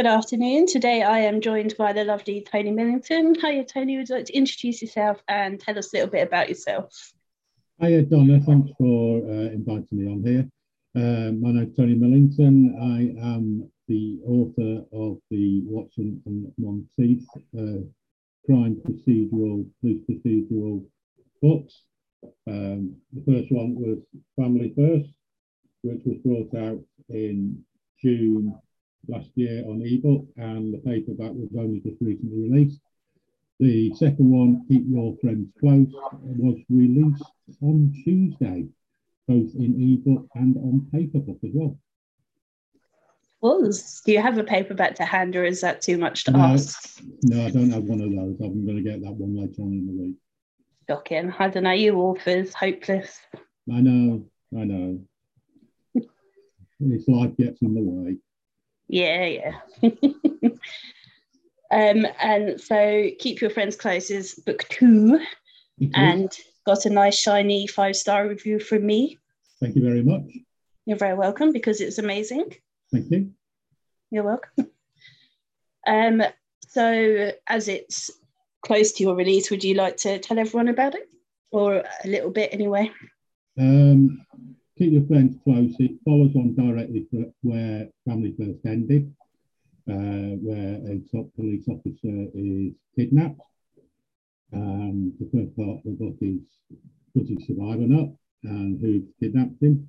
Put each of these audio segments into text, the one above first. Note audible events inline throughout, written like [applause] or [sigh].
Good afternoon. Today I am joined by the lovely Tony Millington. Hiya, Tony. Would you like to introduce yourself and tell us a little bit about yourself? Hiya, Donna. Thanks for uh, inviting me on here. Uh, my name is Tony Millington. I am the author of the Watson and Monteith uh, crime procedural, police procedural books. Um, the first one was Family First, which was brought out in June last year on ebook, and the paperback was only just recently released. The second one, Keep Your Friends Close, was released on Tuesday, both in ebook and on paperback as well. Was do you have a paperback to hand, or is that too much to no, ask? No, I don't have one of those. I'm going to get that one later on in the week. Shocking. I don't know. You authors, hopeless. I know. I know. this life gets in the way. Yeah, yeah. [laughs] um, and so keep your friends close is book 2 and got a nice shiny five star review from me. Thank you very much. You're very welcome because it's amazing. Thank you. You're welcome. [laughs] Um, so as it's close to your release, would you like to tell everyone about it, or a little bit anyway? Um, keep your friends close. It follows on directly where Family First ended, uh, where a top police officer is kidnapped. Um, the first part of the book is does he survive or not, and who kidnapped him.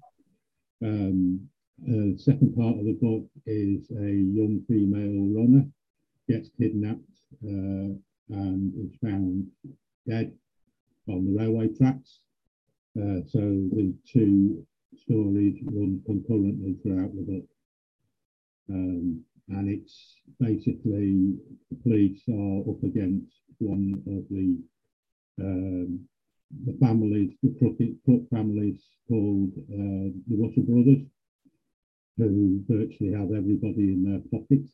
Um, uh, second part of the book is a young female runner gets kidnapped uh, and is found dead on the railway tracks. Uh, so the two stories run concurrently throughout the book. Um, and it's basically the police are up against one of the um, the families, the Crook families called uh, the Russell Brothers, who virtually have everybody in their pocket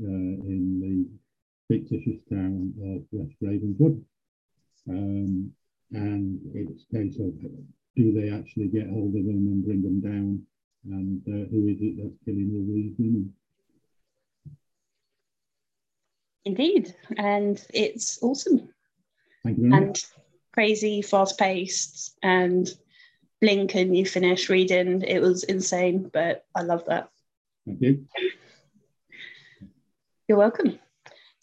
uh, in the fictitious town of West Ravenswood. Um, and it's a case of do they actually get hold of them and bring them down? And uh, who is it that's killing all these women? Indeed, and it's awesome. Thank you very and much. crazy, fast paced, and blink and you finish reading. It was insane, but I love that. Thank you. You're welcome.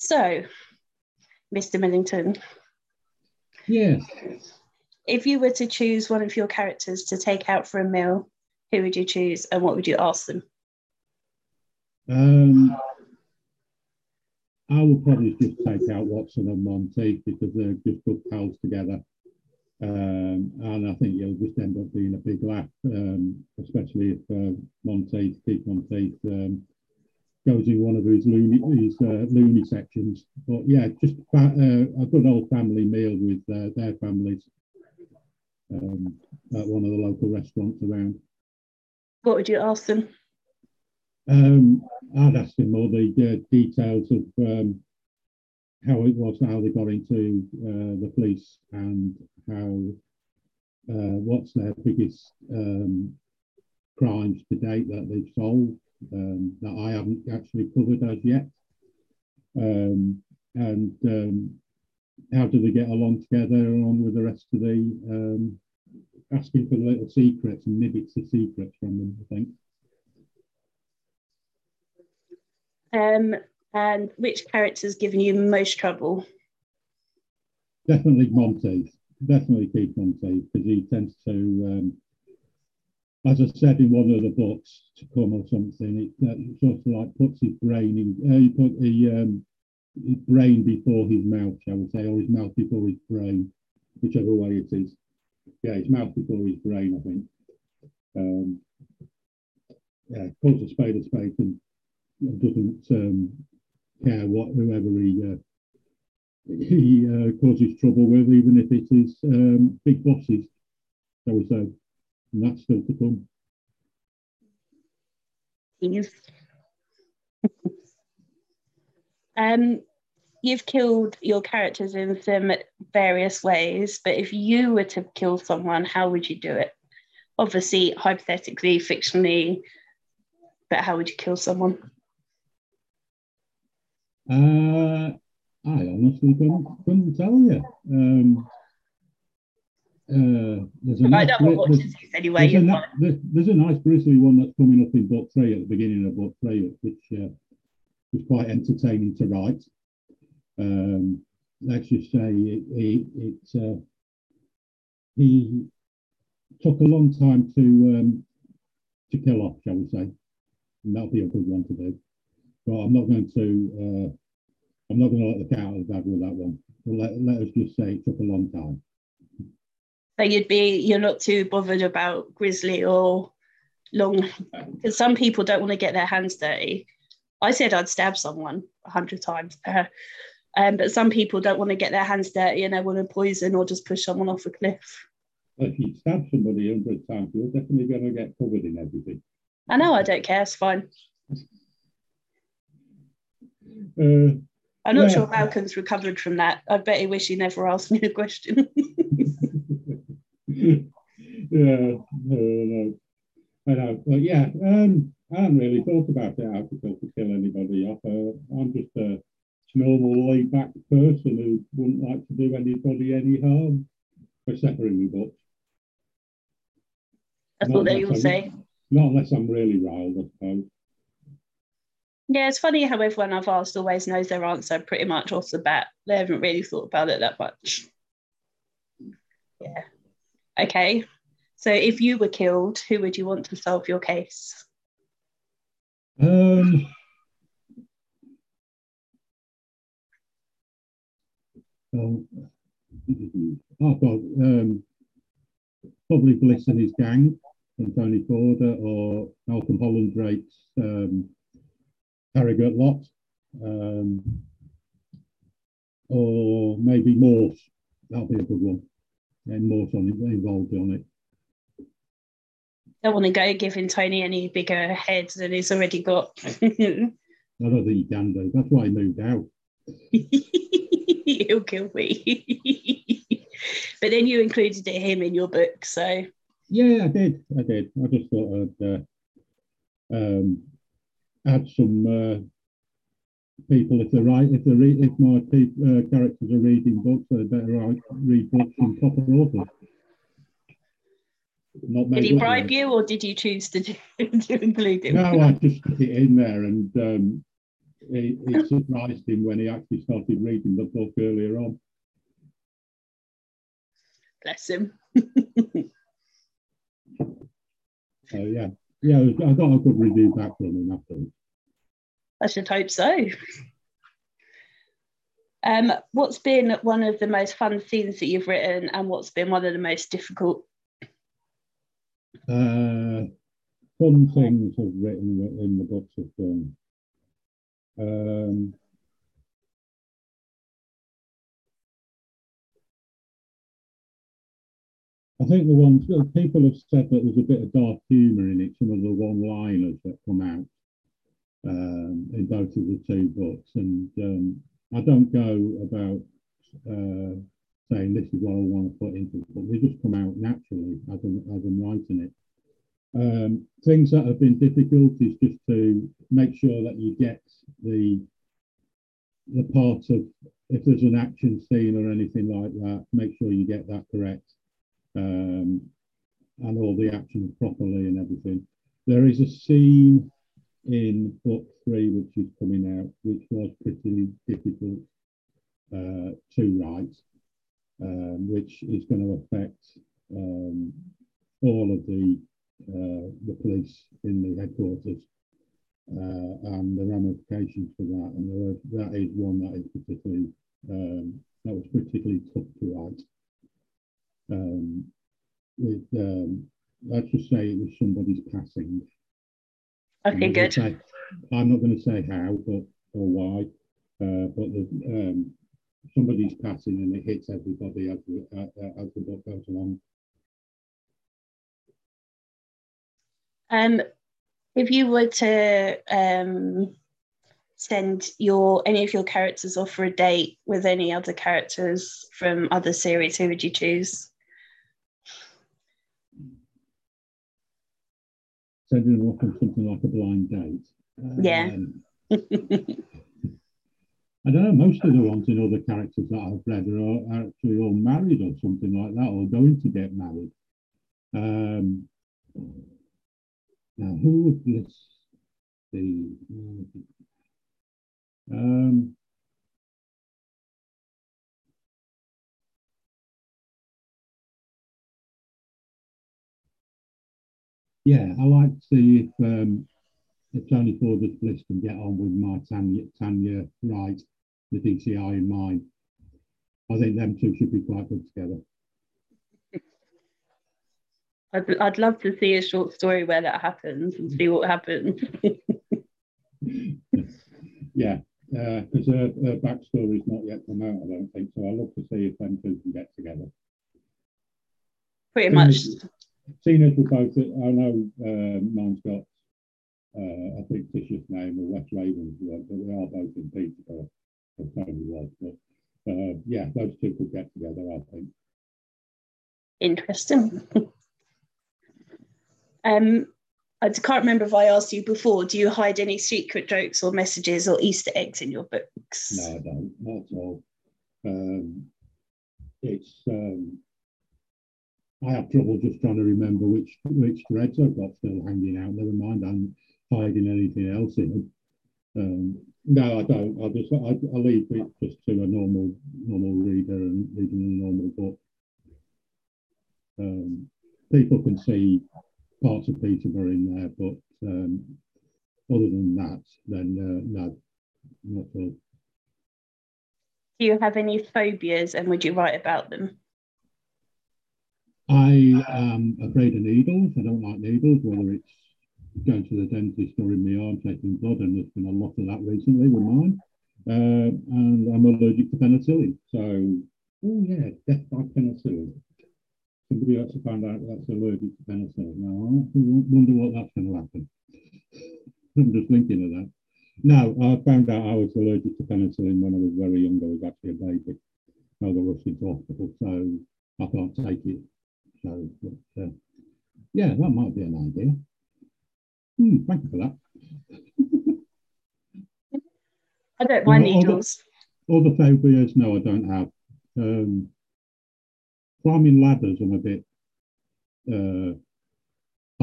So, Mr. Millington, Yes. if you were to choose one of your characters to take out for a meal, who would you choose and what would you ask them? Um, I would probably just take out Watson and Monteith because they're just good pals together. Um, and I think it'll just end up being a big laugh, um, especially if uh, Monteith, Keith Monteith, um, goes in one of his loony, his, uh, loony sections. But yeah, just uh, a good old family meal with uh, their families um, at one of the local restaurants around. What would you ask them? Um, I'd ask them all the uh, details of um, how it was, how they got into uh, the police, and how uh, what's their biggest um, crimes to date that they've solved um, that I haven't actually covered as yet, um, and um, how do they get along together along with the rest of the um, asking for little secrets and nibbits of secrets from them, I think. Um, and which character's given you most trouble? Definitely Monteith. Definitely Keith Monteith because he tends to, um, as I said in one of the books, to come or something, it, uh, sort of like puts his brain in, uh, he put the um, his brain before his mouth, shall we say, or his mouth before his brain, whichever way it is. Yeah, his mouth before his brain, I think. Um, yeah, calls a spade a spade and doesn't um, care what whoever he uh, he uh, causes trouble with, even if it is um, big bosses, shall we say, still to come. Yes. um, you've killed your characters in some various ways, but if you were to kill someone, how would you do it? Obviously, hypothetically, fictionally, but how would you kill someone? Uh, I honestly couldn't, couldn't tell you. Um, uh, there's a nice, there's, anyway. There's a, there's, there's a, nice grizzly one that's coming up in book three at the beginning of book three, which uh, was quite entertaining to write. Um, let's just say it, it, it uh, he took a long time to um, to kill off, shall we say? And that'll be a good one to do. But I'm not going to uh, I'm not going to let the cat out of the bag with that one. But let, let us just say it took a long time. So you'd be you're not too bothered about grizzly or long because some people don't want to get their hands dirty. I said I'd stab someone a hundred times, um, but some people don't want to get their hands dirty and they want to poison or just push someone off a cliff. if you stab somebody a hundred times, you're definitely going to get covered in everything. I know. I don't care. It's fine. Uh, I'm not yeah. sure Malcolm's recovered from that. I bet he wish he never asked me the question. [laughs] yeah, no, I know. But yeah, um, I haven't really thought about it how to kill, to kill anybody off. Uh, I'm just a normal, laid back person who wouldn't like to do anybody any harm, except for in my books. That's not what they will say. Not unless I'm really riled, I suppose. Yeah, it's funny how everyone I've asked always knows their answer pretty much off the bat. They haven't really thought about it that much. Yeah. Okay. So if you were killed, who would you want to solve your case? Um, oh, oh God, um, probably Bliss and his gang from Tony Forder or Malcolm Hollingdrake's um, Harrogate lot, um, or maybe Morse. That'll be a good one. And it, involved on it. Don't want to go giving Tony any bigger heads than he's already got. I don't think he can do. That's why he moved out. He'll kill me. but then you included him in your book, so. Yeah, I did. I did. I just thought I'd uh, um, add some uh, people. If they're right if they read if my uh, characters are reading books they better read books from proper authors not did he bribe you or did you choose to, do, [laughs] to include him? No i just put it in there and um, it, it [laughs] surprised him when he actually started reading the book earlier on. Bless him. So yeah. Yeah, I got a good review back from him afterwards. I should hope so. Um, what's been one of the most fun scenes that you've written, and what's been one of the most difficult? Uh, fun things I've written in the books of done. Um, I think the ones people have said that there's a bit of dark humour in it. Some of the one-liners that come out um, in both of the two books, and um, I don't go about uh, saying this is what I want to put into it, but they just come out naturally as I'm, as I'm writing it. Um, things that have been difficult is just to make sure that you get the the part of if there's an action scene or anything like that, make sure you get that correct um, and all the actions properly and everything. There is a scene in book three which is coming out, which was pretty difficult uh, to write, um, which is going to affect um, all of the uh, the police in the headquarters uh, and the ramifications for that. And there, that is one that is particularly um, that was particularly tough to write um, with, um, let's just say it was somebody's passing. Okay, I'm good. Say, I'm not going to say how, but or why, uh, but the, um, somebody's passing and it hits everybody as the, uh, as the book goes along. Um, if you were to um, send your any of your characters off for a date with any other characters from other series, who would you choose? Sending them off on something like a blind date. Yeah. Um, I don't know, most of the ones in other characters that I've read are, are actually all married or something like that, or going to get married. Um, now, who would this be? Um, yeah, I like to see if um, if Tony Forder's Bliss can get on with my Tanya, Tanya Wright, the DCI in mind. I think them two should be quite good together. [laughs] I'd, I'd love to see a short story where that happens and see what happens. [laughs] yeah, because uh, her, her backstory's not yet come out, I don't think. So I'd love to see if them two can get together. Pretty much. Seeing as we both, I know uh, mine's got uh, a fictitious name or West Ravens, but we are both in Peterborough, or Tony was. But uh, yeah, those two could get together, I think. Interesting. [laughs] um, I can't remember if I asked you before. Do you hide any secret jokes or messages or Easter eggs in your books? No, I don't. Not at all. Um, it's um, I have trouble just trying to remember which which threads I've got still hanging out. Never mind, I'm hiding anything else in them. Um, no, I don't. I just I, I leave it just to a normal normal reader and reading a normal book. Um, people can see parts of Peterborough in there, but um, other than that, then uh, no, not at all. Do you have any phobias and would you write about them? I am afraid of needles. I don't like needles, whether it's going to the dentist or in my arm taking blood, and there's been a lot of that recently with mine. Uh, and I'm allergic to penicillin. So, oh yeah, death by penicillin somebody else to find out that's allergic to penicillin. Now, I wonder what that's going to happen. [laughs] I'm just thinking of that. Now, I found out I was allergic to penicillin when I was very young. I was actually a baby. I got rushed into hospital, so I can't take it. So, but, uh, yeah, that might be an idea. Hmm, thank you for that. [laughs] I don't mind needles. All the phobias, no, I don't have. Um, climbing ladders, I'm a bit uh,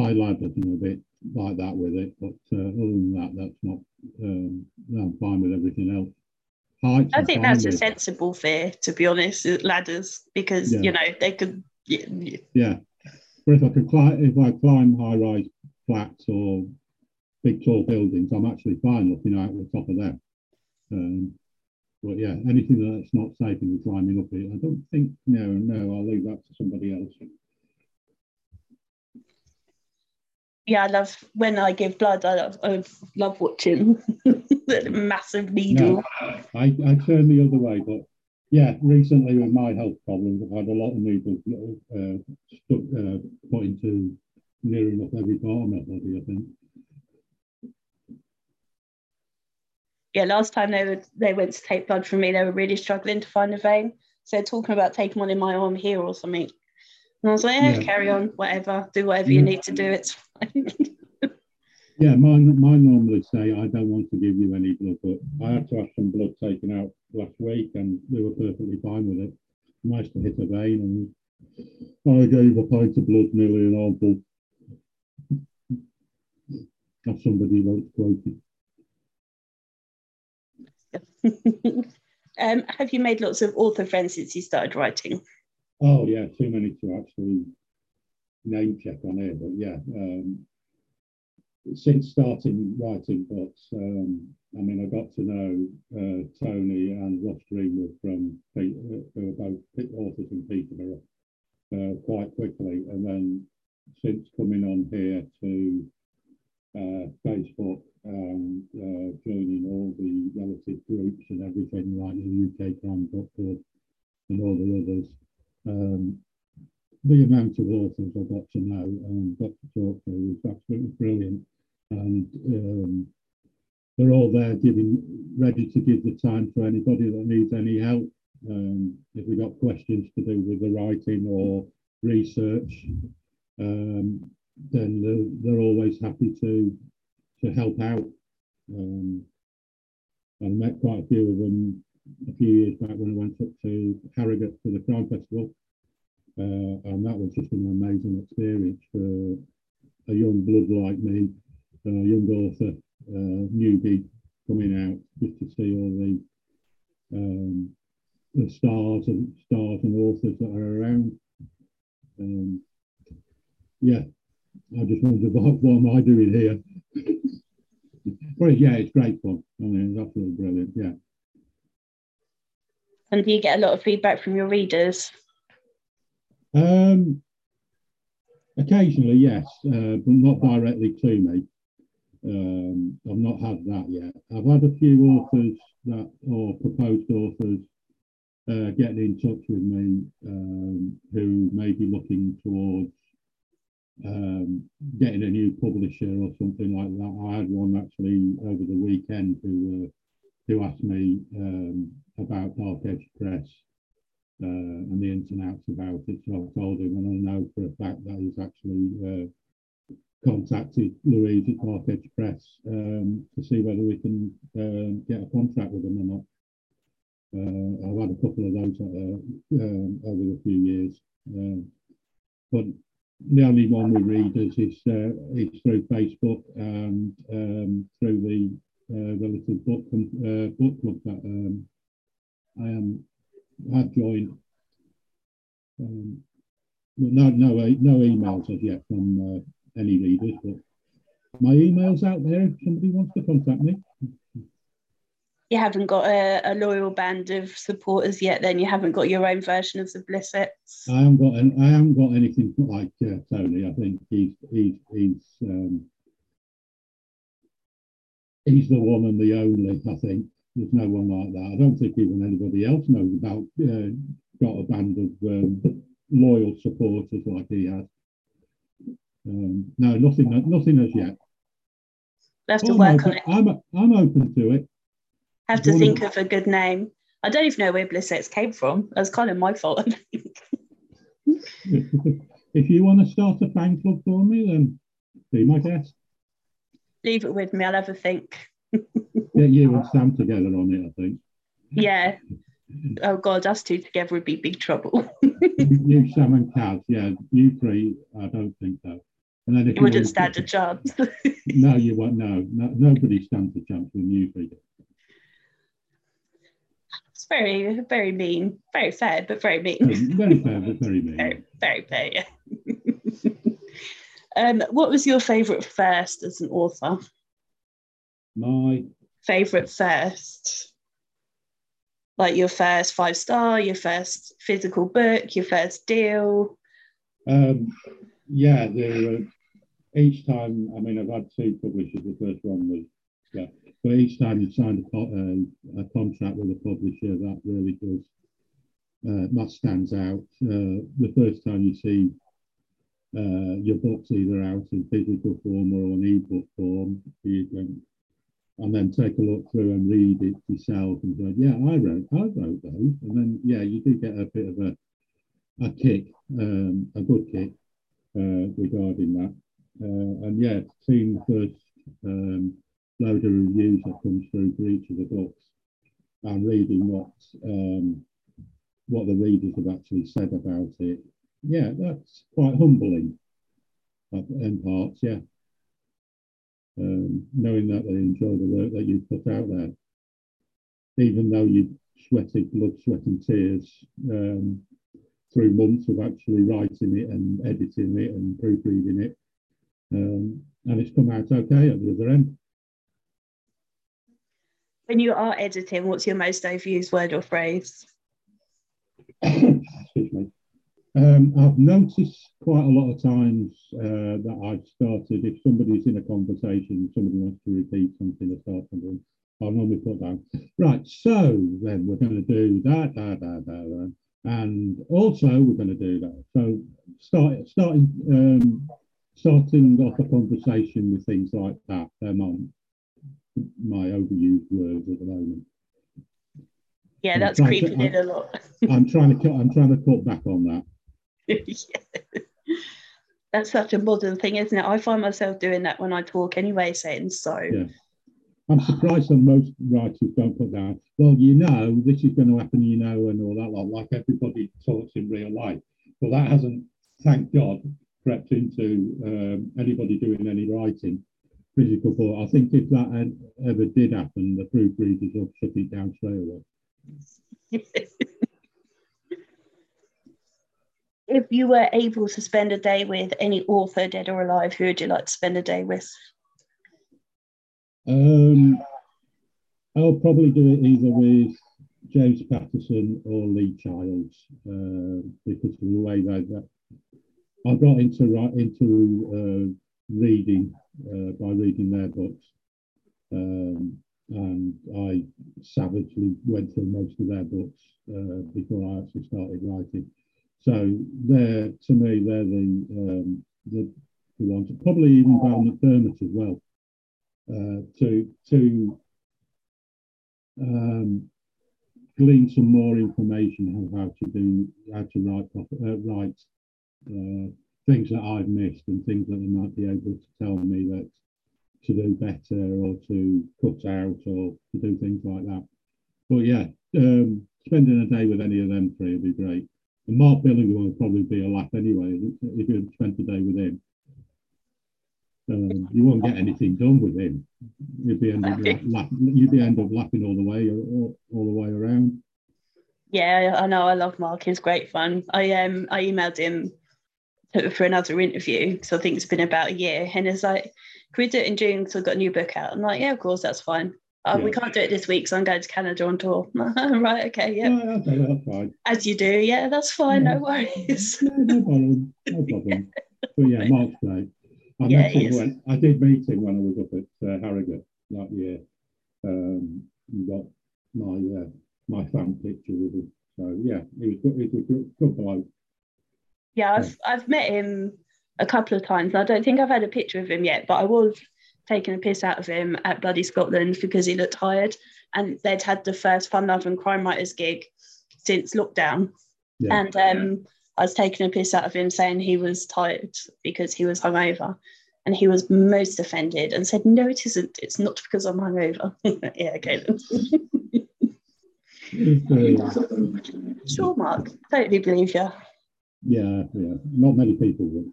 high ladders, I'm a bit like that with it. But uh, other than that, that's not. Um, I'm fine with everything else. Heights I think that's with. a sensible fear, to be honest. Ladders, because yeah. you know they could. Yeah, yeah. But if I could climb, if I climb high-rise flats or big tall buildings, I'm actually fine looking out the top of them. Um, but yeah, anything that's not safe in climbing up it, I don't think, no, no, I'll leave that to somebody else. Yeah, I love when I give blood. I love, I love watching [laughs] the massive needle. No, I, I turn the other way, but yeah, recently with my health problems, I've had a lot of needles uh, stuck, uh, put into near enough every part of my body, I think. yeah, last time they were they went to take blood from me, they were really struggling to find a vein. So they're talking about taking one in my arm here or something. And I was like, yeah, yeah. carry on, whatever, do whatever yeah. you need to do. It's fine. [laughs] yeah, mine, mine normally say I don't want to give you any blood, but I had to have some blood taken out last week, and they were perfectly fine with it. Nice to hit a vein, and I gave a pint of blood nearly an armful. As somebody wrote quoted. [laughs] um, have you made lots of author friends since you started writing? Oh yeah, too many to actually name check on here, but yeah, um, since starting writing books, um, I mean, I got to know uh, Tony and Ross Greenwood from who are both authors in Peterborough uh, quite quickly, and then since coming on here to uh, Facebook and uh, joining all the relative groups and everything like the UK Crime Book Club and all the others. Um, the amount of authors I got to know and got to talk to was absolutely brilliant. And um, we're all there giving, ready to give the time for anybody that needs any help. Um, if we've got questions to do with the writing or research, um, then they're, they're, always happy to to help out. Um, I met quite a few of them a few years back when I went up to Harrogate for the Crime Festival, and that was just an amazing experience for a young blood like me, a young author, uh, newbie coming out, just to see all the um, the stars and stars and authors that are around. Um, yeah, I just wondered what, what am I doing here? [laughs] but yeah, it's great fun. I mean, it's absolutely brilliant. Yeah. And do you get a lot of feedback from your readers? Um, occasionally, yes, uh, but not directly to me. Um, I've not had that yet. I've had a few authors that, or proposed authors, uh, getting in touch with me um, who may be looking towards um, getting a new publisher or something like that. I had one actually over the weekend who uh, who asked me um, about Dark Edge Press and the ins and outs about it. So I told him, and I know for a fact that he's actually uh, contacted Louise at Dark Edge Press um, to see whether we can um, get a contract with them or not. Uh, I've had a couple of those uh, um, over the few years, uh, but the only one we read is, is, uh, is through Facebook and um, through the uh, little book uh, book club that um, I am have joined. Um, no, no, no emails as yet from uh, any readers, but my email's out there if somebody wants to contact me. You haven't got a, a loyal band of supporters yet. Then you haven't got your own version of the Blissets. I haven't got. I haven't got anything like uh, Tony. I think he's he's he's um, he's the one and the only. I think there's no one like that. I don't think even anybody else knows about uh, got a band of um, loyal supporters like he has. Um, no, nothing, nothing as yet. have to work open, on it. I'm, I'm open to it. Have to think of a good name. I don't even know where Blissets came from. That's kind of my fault, I think. [laughs] if you want to start a fan club for me, then be my guest leave it with me. I'll have a think. Get you and Sam together on it, I think. Yeah. Oh God, us two together would be big trouble. you, Sam, and Kaz, yeah, you three, I don't think so. And then if you wouldn't stand a chance. [laughs] no, you won't. No, no, nobody stands a chance with you three. It's very, very mean. Very fair, but very mean. Very fair, but very mean. Very, very fair. Yeah. [laughs] Um, what was your favourite first as an author? My favourite first, like your first five star, your first physical book, your first deal. Um, yeah, there each time. I mean, I've had two publishers. The first one was yeah, but each time you signed a, uh, a contract with a publisher, that really does uh, that stands out. Uh, the first time you see uh, your book's either out in physical form or on ebook form, and then take a look through and read it yourself and go, yeah, I wrote, I wrote those, and then yeah, you do get a bit of a a kick, um, a good kick uh, regarding that, uh, and yeah, seeing the first um, load of reviews that comes through for each of the books. And reading what um, what the readers have actually said about it. Yeah, that's quite humbling in parts, yeah. Um, knowing that they enjoy the work that you put out there, even though you sweated blood, sweat, and tears um, through months of actually writing it and editing it and proofreading it, um, and it's come out okay at the other end. When you are editing, what's your most overused word or phrase? [laughs] Um, I've noticed quite a lot of times uh, that I've started, if somebody's in a conversation, somebody wants to repeat something or start something, I'll normally put down, right, so then we're going to do that, that, that, that, and also we're going to do that. So start, starting, um, starting off a conversation with things like that, um, my my overused words at the moment. Yeah, that's creeping to, in a lot. I'm trying to cut. I'm trying to cut back on that. [laughs] yeah. That's such a modern thing, isn't it? I find myself doing that when I talk anyway, saying so. Yeah. I'm surprised that most writers don't put down, well, you know, this is going to happen, you know, and all that, like, like everybody talks in real life. But that hasn't, thank God, crept into um, anybody doing any writing physical thought. I think if that had, ever did happen, the proofreaders would shut it down straight away. [laughs] if you were able to spend a day with any author, dead or alive, who would you like to spend a day with? Um, I'll probably do it either with James Patterson or Lee Childs uh, because of the way that, I got into into uh, reading uh, by reading their books, um, and I savagely went through most of their books uh, before I actually started writing. So they're to me they're the um, the, the ones, probably even Val McDermid as well, uh, to to um, glean some more information on how to do how to write uh, write uh, things that I've missed and things that they might be able to tell me that to do better or to cut out or to do things like that. But yeah, um, spending a day with any of them three would be great. And Mark Billingham would probably be a laugh anyway if you spent a day with him. Um, you won't get anything done with him. You'd be end up, laugh, you'd be end up laughing all the way all, all the way around. Yeah, I know. I love Mark. He's great fun. I um I emailed him for another interview because I think it's been about a year, and it's like, can we do it in June? Because I've got a new book out. I'm like, yeah, of course, that's fine. Oh, yeah. We can't do it this week, so I'm going to Canada on tour. [laughs] right, okay, yeah. yeah. As you do, yeah, that's fine. Yeah. No worries. no, no problem. No problem. but yeah, [laughs] Mark's great. I yeah, when I did meet him when I was up at uh, Harrogate that year. Um, got my uh, my fan picture with him. So yeah, he was good. He was a good, good bloke. Yeah, I've I've met him a couple of times. I don't think I've had a picture of him yet, but I was taking a piss out of him at Bloody Scotland because he looked tired, and they'd had the first Fun Lovin' Crime Writers gig since lockdown, yeah. and um, I was taking a piss out of him saying he was tired because he was hungover. And he was most offended and said, No, it isn't. It's not because I'm hungover. [laughs] yeah, okay then. [laughs] sure, Mark. Totally believe you. Yeah, yeah. Not many people would.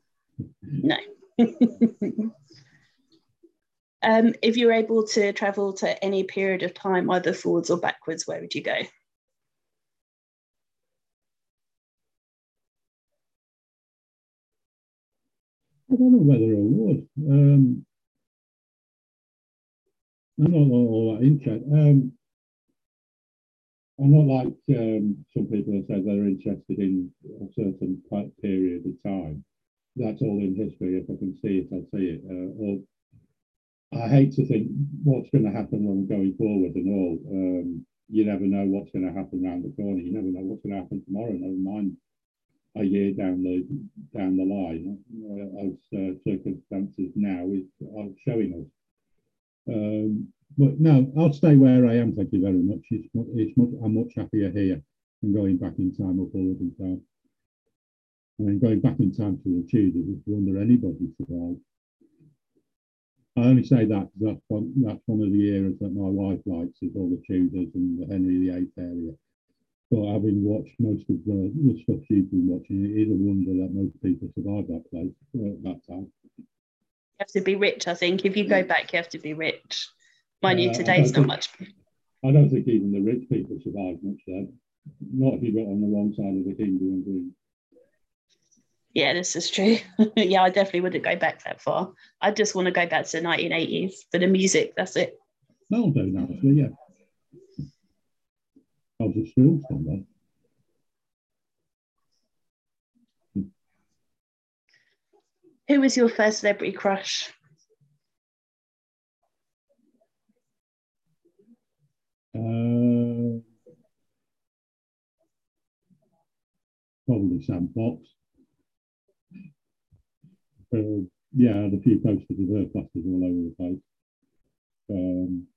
No. [laughs] um, if you're able to travel to any period of time, either forwards or backwards, where would you go? I don't know whether I would. Um, I'm not all that interested. Um, I'm not like um, some people have said they're interested in a certain period of time. That's all in history. If I can see it, I'll see it. Uh, or I hate to think what's going to happen when going forward and all. Um, you never know what's going to happen around the corner. You never know what's going to happen tomorrow. Never mind a year down the down the line, uh, as uh, circumstances now is are showing us. Um, but no, I'll stay where I am. Thank you very much. It's, it's much, I'm much happier here than going back in time or forward in time. I mean, going back in time to the Tudors is wonder anybody survived. I only say that because that's one, that's one of the eras that my wife likes is all the Tudors and the Henry VIII area. But having watched most of the, the stuff she's been watching, it is a wonder that most people survived that place at that time. You have to be rich, I think. If you go back, you have to be rich. Mind you, today's not much. I don't think even the rich people survive much then. Not if you got on the wrong side of the kingdom green. Yeah, this is true. [laughs] yeah, I definitely wouldn't go back that far. I just want to go back to the 1980s for the music. That's it. That'll do nicely, yeah. I'll just feel somewhere. Who was your first celebrity crush? Uh, probably Sam Fox. Uh, yeah, I had a few posters of her plastered all over the place. Um,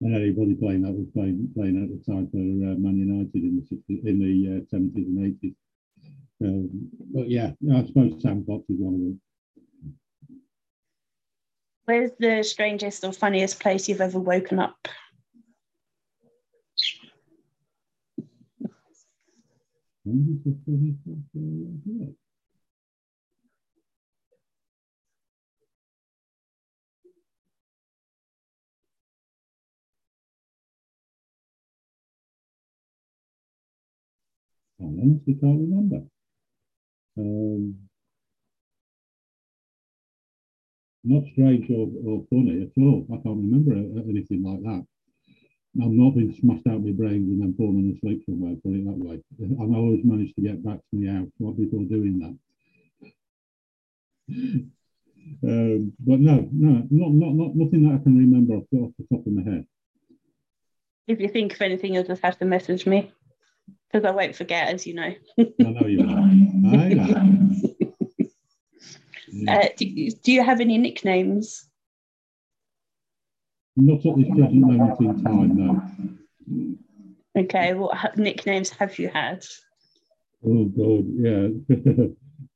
and anybody playing that was playing playing at the time for uh, Man United in the 60s, in the uh, 70s and 80s. Um, but yeah, I suppose Sam Fox is one of them. Where's the strangest or funniest place you've ever woken up? I can't remember. Um, not strange or, or funny at all. I can't remember anything like that. I'm not being smashed out my brains and then falling asleep somewhere, put it that way. I've always managed to get back to my house before doing that. [laughs] um, but no, no, not, not, not nothing that I can remember off off the top of my head. If you think of anything, you'll just have to message me because I won't forget, as you know. I know you will. I know. [laughs] Uh, do, do you have any nicknames? Not at this present moment in time, no. Okay, what nicknames have you had? Oh God, yeah. [laughs]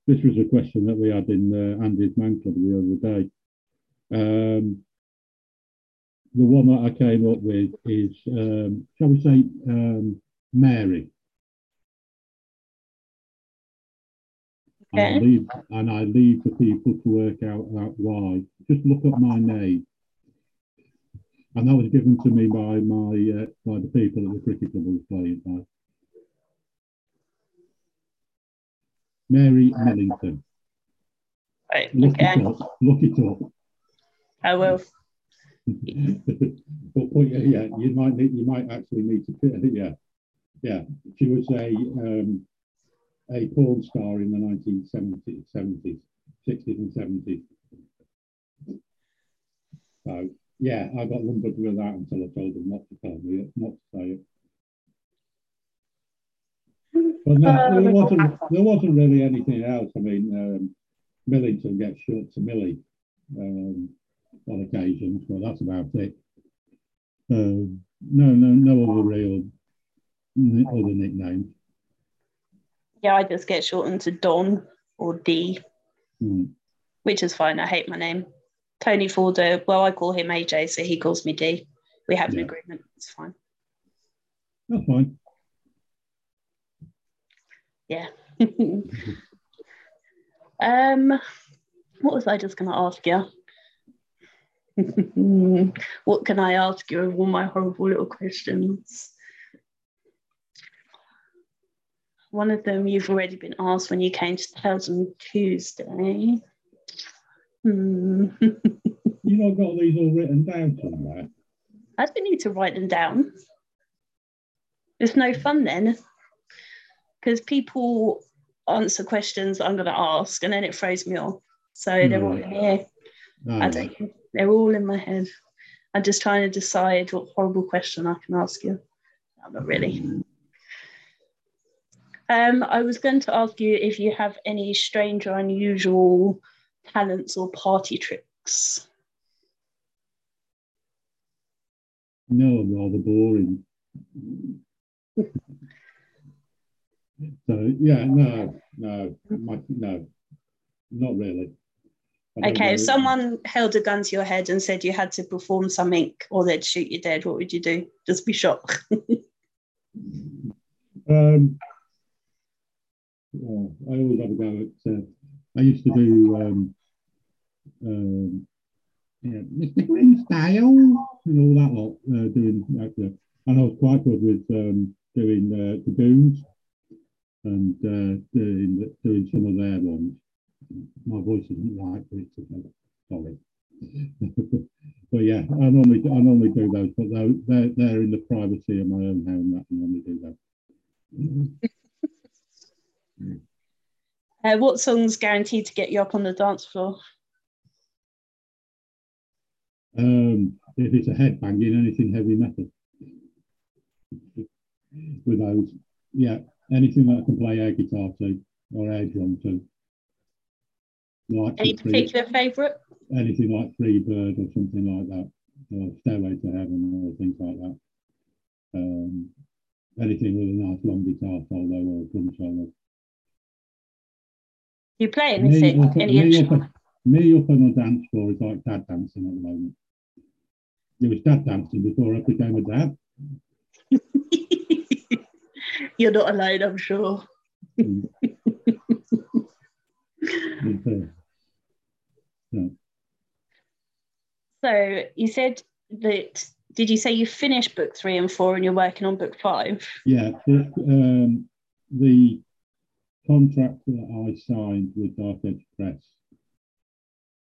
this was a question that we had in uh, Andy's man club the other day. Um, the one that I came up with is, um, shall we say, um, Mary. Okay. And I, leave, and I leave the people to work out, out why. Just look at my name and that was given to me by my uh, by the people at the cricket club I was playing by. Mary Millington. Right, look okay. it up. Look it up. I will. [laughs] but, but yeah, you might need, you might actually need to [laughs] yeah, yeah. She was a um, a porn star in the 1970s, 70s, 60s, and 70s. So yeah, I got lumbered with that until I told them not to tell me it, not to say it. But no, there um, wasn't there wasn't really anything else. I mean, um, Millington gets short to Millie um, on occasions, but that's about it. Uh, no, no, no other real other nicknames. Yeah, I just get shortened to Don or D, mm. which is fine. I hate my name. Tony Forder, well, I call him AJ, so he calls me D. We have yeah. an agreement. It's fine. That's fine. Yeah. [laughs] um, what was I just going to ask you? [laughs] what can I ask you of all my horrible little questions? One of them you've already been asked when you came to Thousand Tuesday. Hmm. [laughs] you not got these all written down somewhere? I don't need to write them down. It's no fun then, because people answer questions I'm going to ask, and then it throws me off. So they're all hmm. in here. Oh, I hmm. don't. They're all in my head. I'm just trying to decide what horrible question I can ask you. No, not really. Hmm. Um, I was going to ask you if you have any strange or unusual talents or party tricks? No, I'm rather boring. so yeah, no, no, my, no, not really. Okay, if someone held a gun to your head and said you had to perform something or they'd shoot you dead, what would you do? Just be shot. [laughs] um, well, I always have a go at. Uh, I used to do um, um, yeah, Mr. Grimsdale and all that lot uh, doing actor. And I was quite good with um, doing uh, the Goons and uh, doing doing some of their ones. My voice isn't right, but it's okay. Sorry. [laughs] but yeah, I normally I normally do those, but they're, they're they're in the privacy of my own home. That I normally do that. Uh, what song's guaranteed to get you up on the dance floor? Um, if it's a headbanging, anything heavy metal. With those, yeah, anything that I can play air guitar to or air drum to. Like Any particular favourite? Anything like Free Bird or something like that. or Stairway to Heaven or things like that. Um, anything with a nice long guitar solo or drum solo. You play anything? Me up, any me, instrument? me up on the dance floor is like dad dancing at the moment. It was dad dancing before I became a dad. [laughs] You're not alone, I'm sure. Mm. [laughs] So you said that. Did you say you finished book three and four, and you're working on book five? Yeah, um, the contract that I signed with Dark Edge Press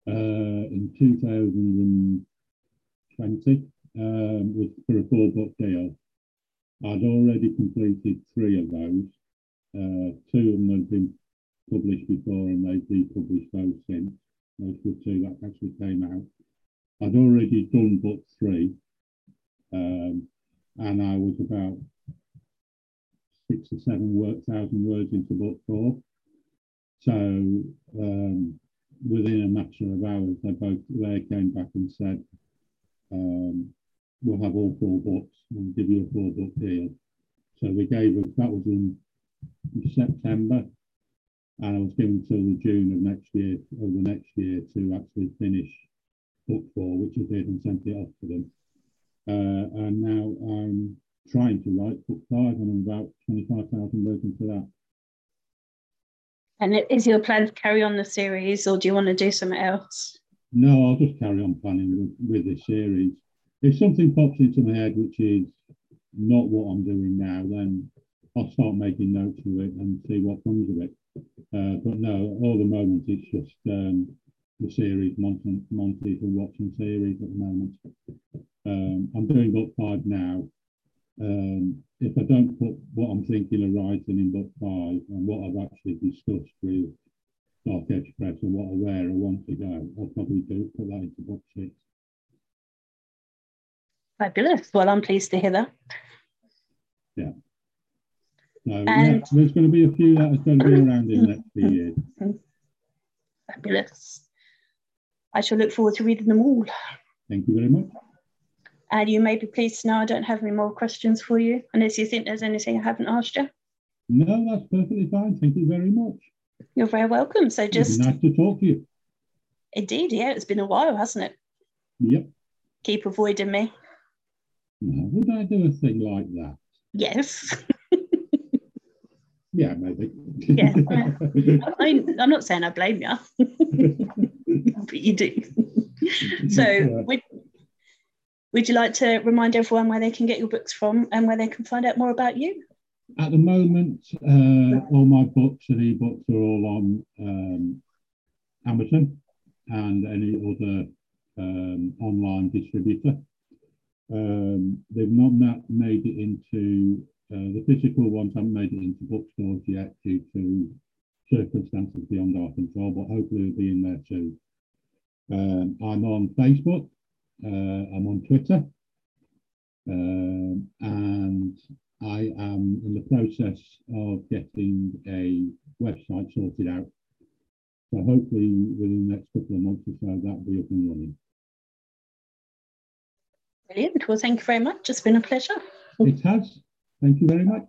uh, in 2020 um, was for a four book deal. I'd already completed three of those. Uh, two of them had been published before and they've republished those since. Those were two that actually came out. I'd already done book three, um, and I was about six or seven thousand words into book four. So um, within a matter of hours, they both they came back and said, um, "We'll have all four books and give you a four book deal." So we gave us that was in September, and I was given till the June of next year, of the next year, to actually finish book four, which I did and sent it off to them. Uh, and now I'm trying to write book five, and I'm about 25,000 words into that. And is your plan to carry on the series, or do you want to do something else? No, I'll just carry on planning with, with this series. If something pops into my head which is not what I'm doing now, then I'll start making notes of it and see what comes of it. Uh, but no, all the moment it's just um, the series, Monty, Monty's a watching series at the moment. Um, I'm doing book five now. Um, if I don't put what I'm thinking of writing in book five and what I've actually discussed with Dark Edge Press and what I where I want to go, I'll probably do put that into book six. Fabulous. Well, I'm pleased to hear that. Yeah. So yeah, there's going to be a few that are going to be [coughs] around in the next few years. Fabulous. I shall look forward to reading them all. Thank you very much. And you may be pleased to know I don't have any more questions for you, unless you think there's anything I haven't asked you. No, that's perfectly fine. Thank you very much. You're very welcome. So just nice to talk to you. indeed, yeah, it's been a while, hasn't it? Yep. Keep avoiding me. No, would I do a thing like that? Yes. [laughs] Yeah, maybe. Yeah. I, I'm not saying I blame you, [laughs] but you do. [laughs] So, would, would you like to remind everyone where they can get your books from and where they can find out more about you? At the moment, uh, all my books and ebooks are all on um, Amazon and any other um, online distributor. Um, they've not ma- made it into uh, the physical ones haven't made it into bookstores yet due to circumstances beyond our control, but hopefully it'll be in there too. Um, I'm on Facebook, I'm on Twitter, um, and I am in the process of getting a website sorted out. So hopefully within the next couple of months or so, that'll be up and running. Brilliant. Well, thank you very much. It's been a pleasure. It has. Thank you very much.